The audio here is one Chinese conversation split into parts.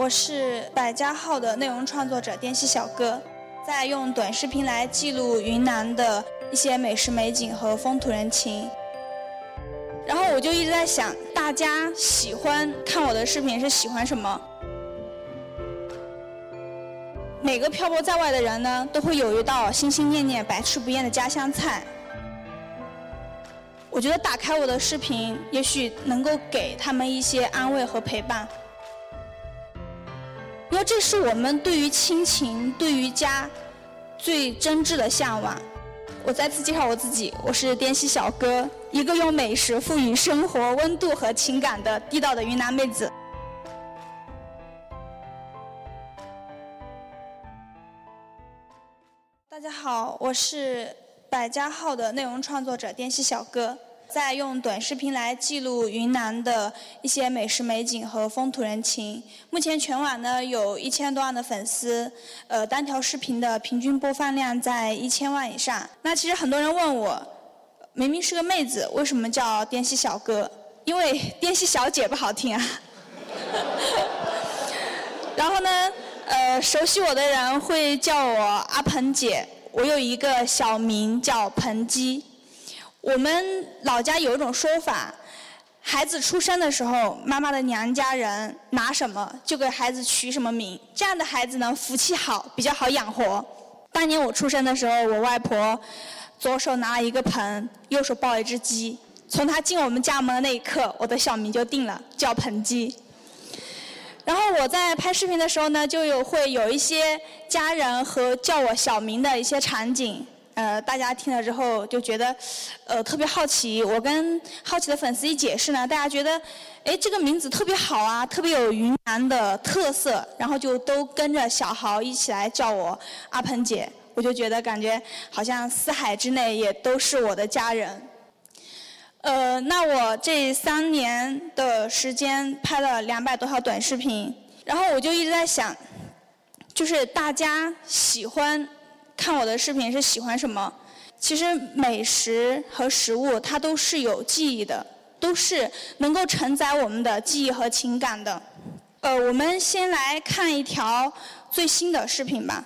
我是百家号的内容创作者滇西小哥，在用短视频来记录云南的一些美食美景和风土人情。然后我就一直在想，大家喜欢看我的视频是喜欢什么？每个漂泊在外的人呢，都会有一道心心念念、百吃不厌的家乡菜。我觉得打开我的视频，也许能够给他们一些安慰和陪伴，因为这是我们对于亲情、对于家最真挚的向往。我再次介绍我自己，我是滇西小哥，一个用美食赋予生活温度和情感的地道的云南妹子。大家好，我是。百家号的内容创作者滇西小哥，在用短视频来记录云南的一些美食美景和风土人情。目前全网呢有一千多万的粉丝，呃，单条视频的平均播放量在一千万以上。那其实很多人问我，明明是个妹子，为什么叫滇西小哥？因为滇西小姐不好听啊。然后呢，呃，熟悉我的人会叫我阿鹏姐。我有一个小名叫彭基。我们老家有一种说法，孩子出生的时候，妈妈的娘家人拿什么就给孩子取什么名，这样的孩子呢福气好，比较好养活。当年我出生的时候，我外婆左手拿了一个盆，右手抱一只鸡。从她进我们家门的那一刻，我的小名就定了，叫盆鸡。然后我在拍视频的时候呢，就有会有一些家人和叫我小名的一些场景，呃，大家听了之后就觉得，呃，特别好奇。我跟好奇的粉丝一解释呢，大家觉得，哎，这个名字特别好啊，特别有云南的特色，然后就都跟着小豪一起来叫我阿鹏姐，我就觉得感觉好像四海之内也都是我的家人。呃，那我这三年的时间拍了两百多条短视频，然后我就一直在想，就是大家喜欢看我的视频是喜欢什么？其实美食和食物它都是有记忆的，都是能够承载我们的记忆和情感的。呃，我们先来看一条最新的视频吧。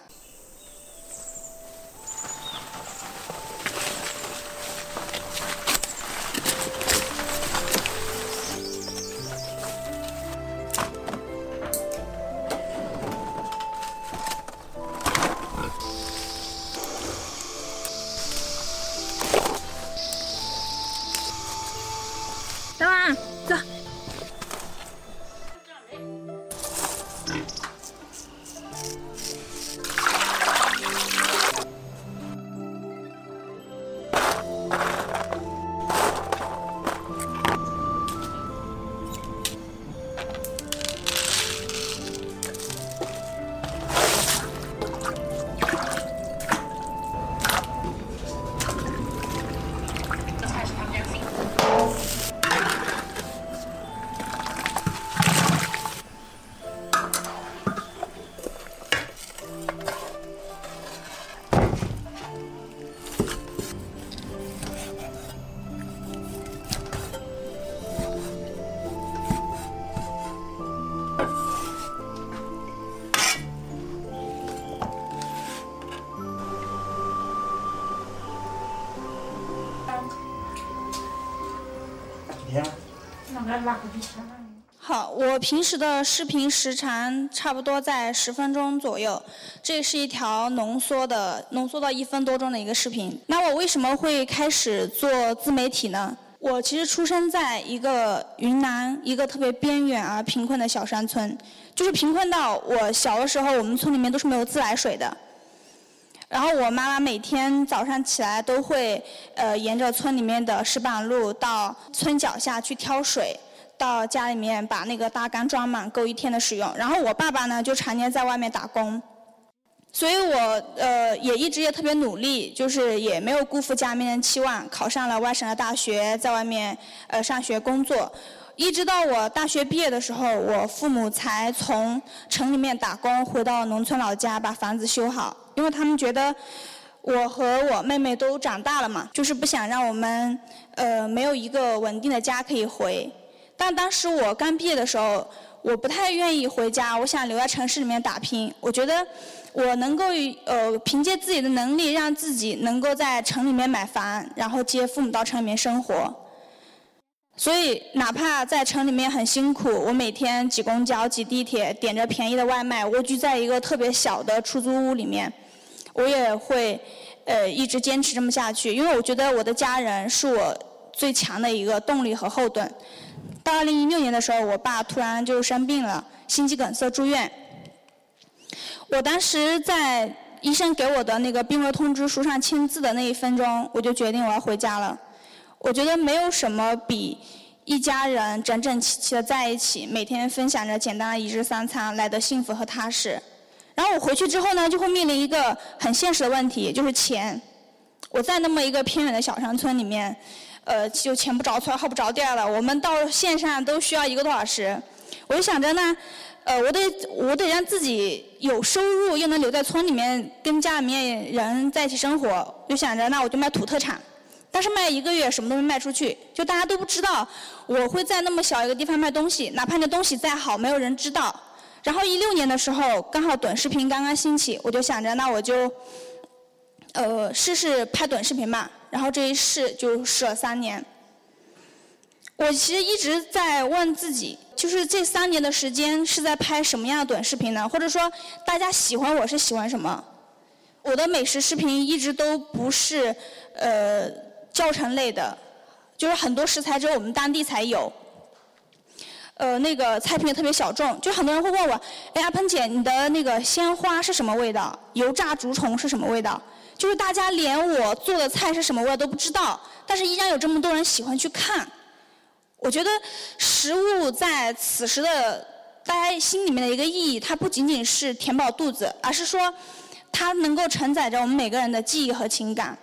好，我平时的视频时长差不多在十分钟左右，这是一条浓缩的、浓缩到一分多钟的一个视频。那我为什么会开始做自媒体呢？我其实出生在一个云南一个特别边远而贫困的小山村，就是贫困到我小的时候，我们村里面都是没有自来水的。然后我妈妈每天早上起来都会呃沿着村里面的石板路到村脚下去挑水，到家里面把那个大缸装满够一天的使用。然后我爸爸呢就常年在外面打工，所以我呃也一直也特别努力，就是也没有辜负家里面的期望，考上了外省的大学，在外面呃上学工作。一直到我大学毕业的时候，我父母才从城里面打工回到农村老家，把房子修好。因为他们觉得我和我妹妹都长大了嘛，就是不想让我们呃没有一个稳定的家可以回。但当时我刚毕业的时候，我不太愿意回家，我想留在城市里面打拼。我觉得我能够呃凭借自己的能力，让自己能够在城里面买房，然后接父母到城里面生活。所以哪怕在城里面很辛苦，我每天挤公交、挤地铁，点着便宜的外卖，蜗居在一个特别小的出租屋里面，我也会呃一直坚持这么下去。因为我觉得我的家人是我最强的一个动力和后盾。到二零一六年的时候，我爸突然就生病了，心肌梗塞住院。我当时在医生给我的那个病危通知书上签字的那一分钟，我就决定我要回家了。我觉得没有什么比一家人整整齐齐的在一起，每天分享着简单的一日三餐来的幸福和踏实。然后我回去之后呢，就会面临一个很现实的问题，就是钱。我在那么一个偏远的小山村里面，呃，就前不着村后不着店了。我们到线上都需要一个多小时。我就想着呢，呃，我得我得让自己有收入，又能留在村里面跟家里面人在一起生活。就想着那我就卖土特产。但是卖一个月什么都没卖出去，就大家都不知道我会在那么小一个地方卖东西，哪怕那东西再好，没有人知道。然后一六年的时候，刚好短视频刚刚兴起，我就想着那我就，呃，试试拍短视频吧。然后这一试就试了三年。我其实一直在问自己，就是这三年的时间是在拍什么样的短视频呢？或者说大家喜欢我是喜欢什么？我的美食视频一直都不是，呃。教程类的，就是很多食材只有我们当地才有。呃，那个菜品也特别小众，就很多人会问我：“哎，阿鹏姐，你的那个鲜花是什么味道？油炸竹虫是什么味道？”就是大家连我做的菜是什么味道都不知道，但是依然有这么多人喜欢去看。我觉得食物在此时的大家心里面的一个意义，它不仅仅是填饱肚子，而是说它能够承载着我们每个人的记忆和情感。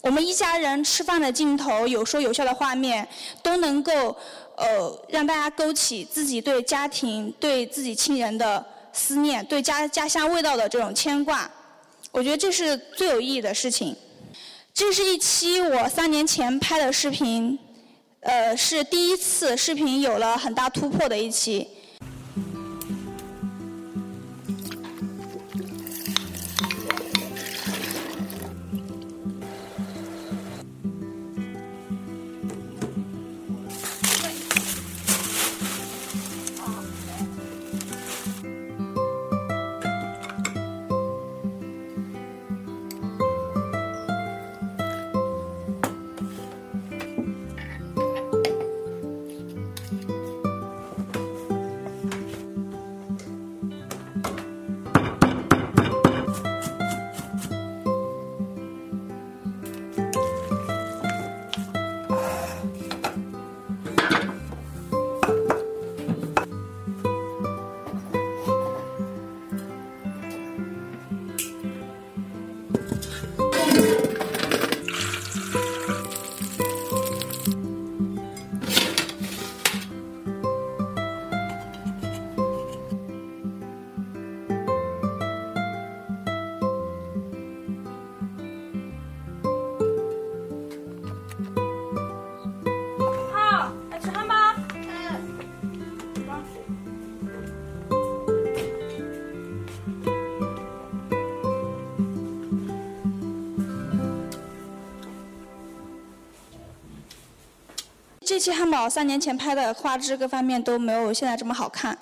我们一家人吃饭的镜头，有说有笑的画面，都能够呃让大家勾起自己对家庭、对自己亲人的思念，对家家乡味道的这种牵挂。我觉得这是最有意义的事情。这是一期我三年前拍的视频，呃，是第一次视频有了很大突破的一期。这期汉堡三年前拍的画质各方面都没有现在这么好看。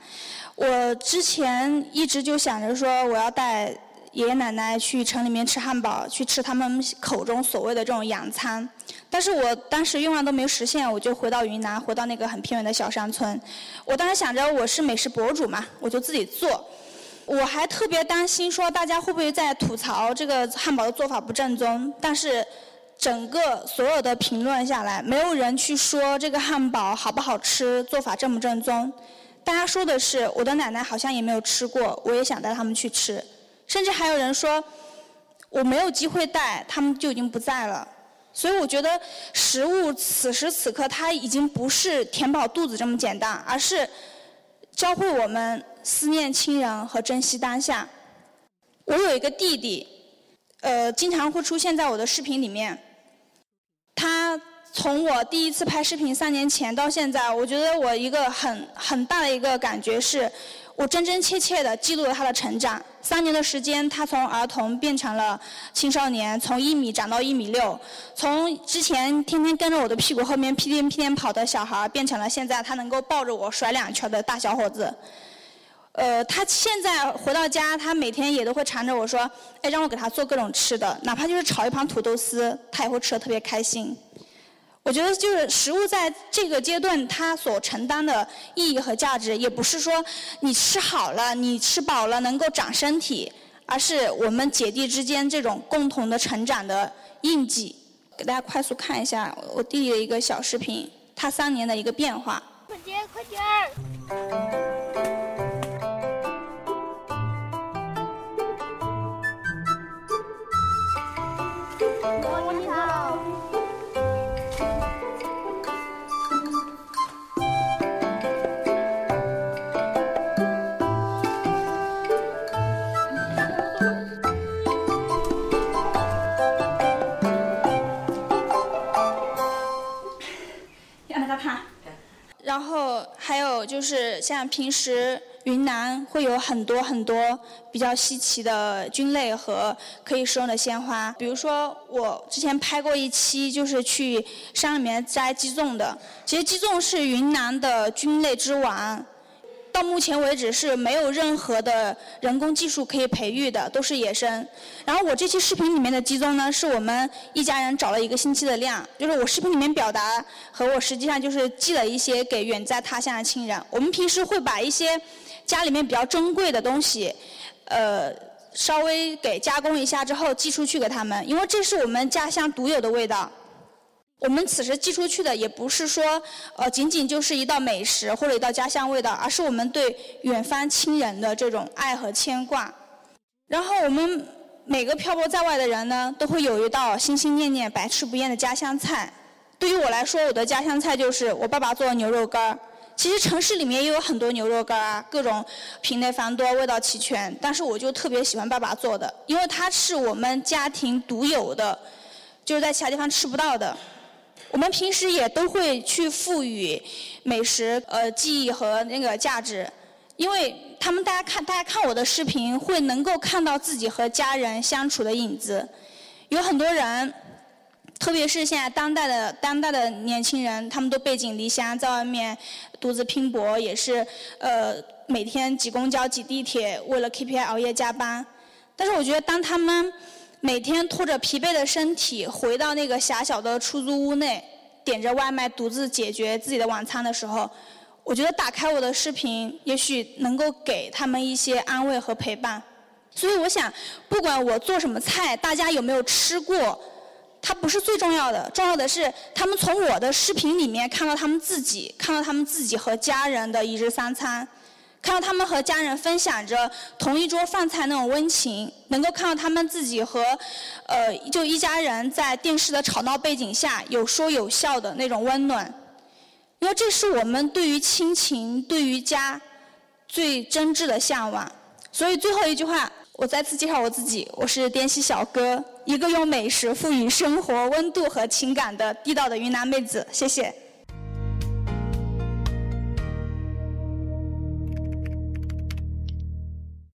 我之前一直就想着说我要带爷爷奶奶去城里面吃汉堡，去吃他们口中所谓的这种洋餐。但是我当时愿望都没有实现，我就回到云南，回到那个很偏远的小山村。我当时想着我是美食博主嘛，我就自己做。我还特别担心说大家会不会在吐槽这个汉堡的做法不正宗，但是。整个所有的评论下来，没有人去说这个汉堡好不好吃，做法正不正宗。大家说的是，我的奶奶好像也没有吃过，我也想带他们去吃。甚至还有人说，我没有机会带，他们就已经不在了。所以我觉得，食物此时此刻它已经不是填饱肚子这么简单，而是教会我们思念亲人和珍惜当下。我有一个弟弟，呃，经常会出现在我的视频里面。从从我第一次拍视频三年前到现在，我觉得我一个很很大的一个感觉是，我真真切切的记录了他的成长。三年的时间，他从儿童变成了青少年，从一米长到一米六，从之前天天跟着我的屁股后面屁颠屁颠跑的小孩，变成了现在他能够抱着我甩两圈的大小伙子。呃，他现在回到家，他每天也都会缠着我说，哎，让我给他做各种吃的，哪怕就是炒一盘土豆丝，他也会吃的特别开心。我觉得就是食物在这个阶段它所承担的意义和价值，也不是说你吃好了、你吃饱了能够长身体，而是我们姐弟之间这种共同的成长的印记。给大家快速看一下我弟弟的一个小视频，他三年的一个变化。快点，快点然后还有就是像平时云南会有很多很多比较稀奇的菌类和可以食用的鲜花，比如说我之前拍过一期就是去山里面摘鸡枞的，其实鸡枞是云南的菌类之王。到目前为止是没有任何的人工技术可以培育的，都是野生。然后我这期视频里面的鸡枞呢，是我们一家人找了一个星期的量，就是我视频里面表达和我实际上就是寄了一些给远在他乡的亲人。我们平时会把一些家里面比较珍贵的东西，呃，稍微给加工一下之后寄出去给他们，因为这是我们家乡独有的味道。我们此时寄出去的也不是说，呃，仅仅就是一道美食或者一道家乡味道，而是我们对远方亲人的这种爱和牵挂。然后我们每个漂泊在外的人呢，都会有一道心心念念、百吃不厌的家乡菜。对于我来说，我的家乡菜就是我爸爸做的牛肉干儿。其实城市里面也有很多牛肉干儿啊，各种品类繁多、味道齐全。但是我就特别喜欢爸爸做的，因为它是我们家庭独有的，就是在其他地方吃不到的。我们平时也都会去赋予美食呃记忆和那个价值，因为他们大家看大家看我的视频会能够看到自己和家人相处的影子。有很多人，特别是现在当代的当代的年轻人，他们都背井离乡，在外面独自拼搏，也是呃每天挤公交挤地铁，为了 KPI 熬夜加班。但是我觉得当他们每天拖着疲惫的身体回到那个狭小的出租屋内，点着外卖独自解决自己的晚餐的时候，我觉得打开我的视频，也许能够给他们一些安慰和陪伴。所以我想，不管我做什么菜，大家有没有吃过，它不是最重要的，重要的是他们从我的视频里面看到他们自己，看到他们自己和家人的一日三餐。看到他们和家人分享着同一桌饭菜那种温情，能够看到他们自己和，呃，就一家人在电视的吵闹背景下有说有笑的那种温暖，因为这是我们对于亲情、对于家最真挚的向往。所以最后一句话，我再次介绍我自己：我是滇西小哥，一个用美食赋予生活温度和情感的地道的云南妹子。谢谢。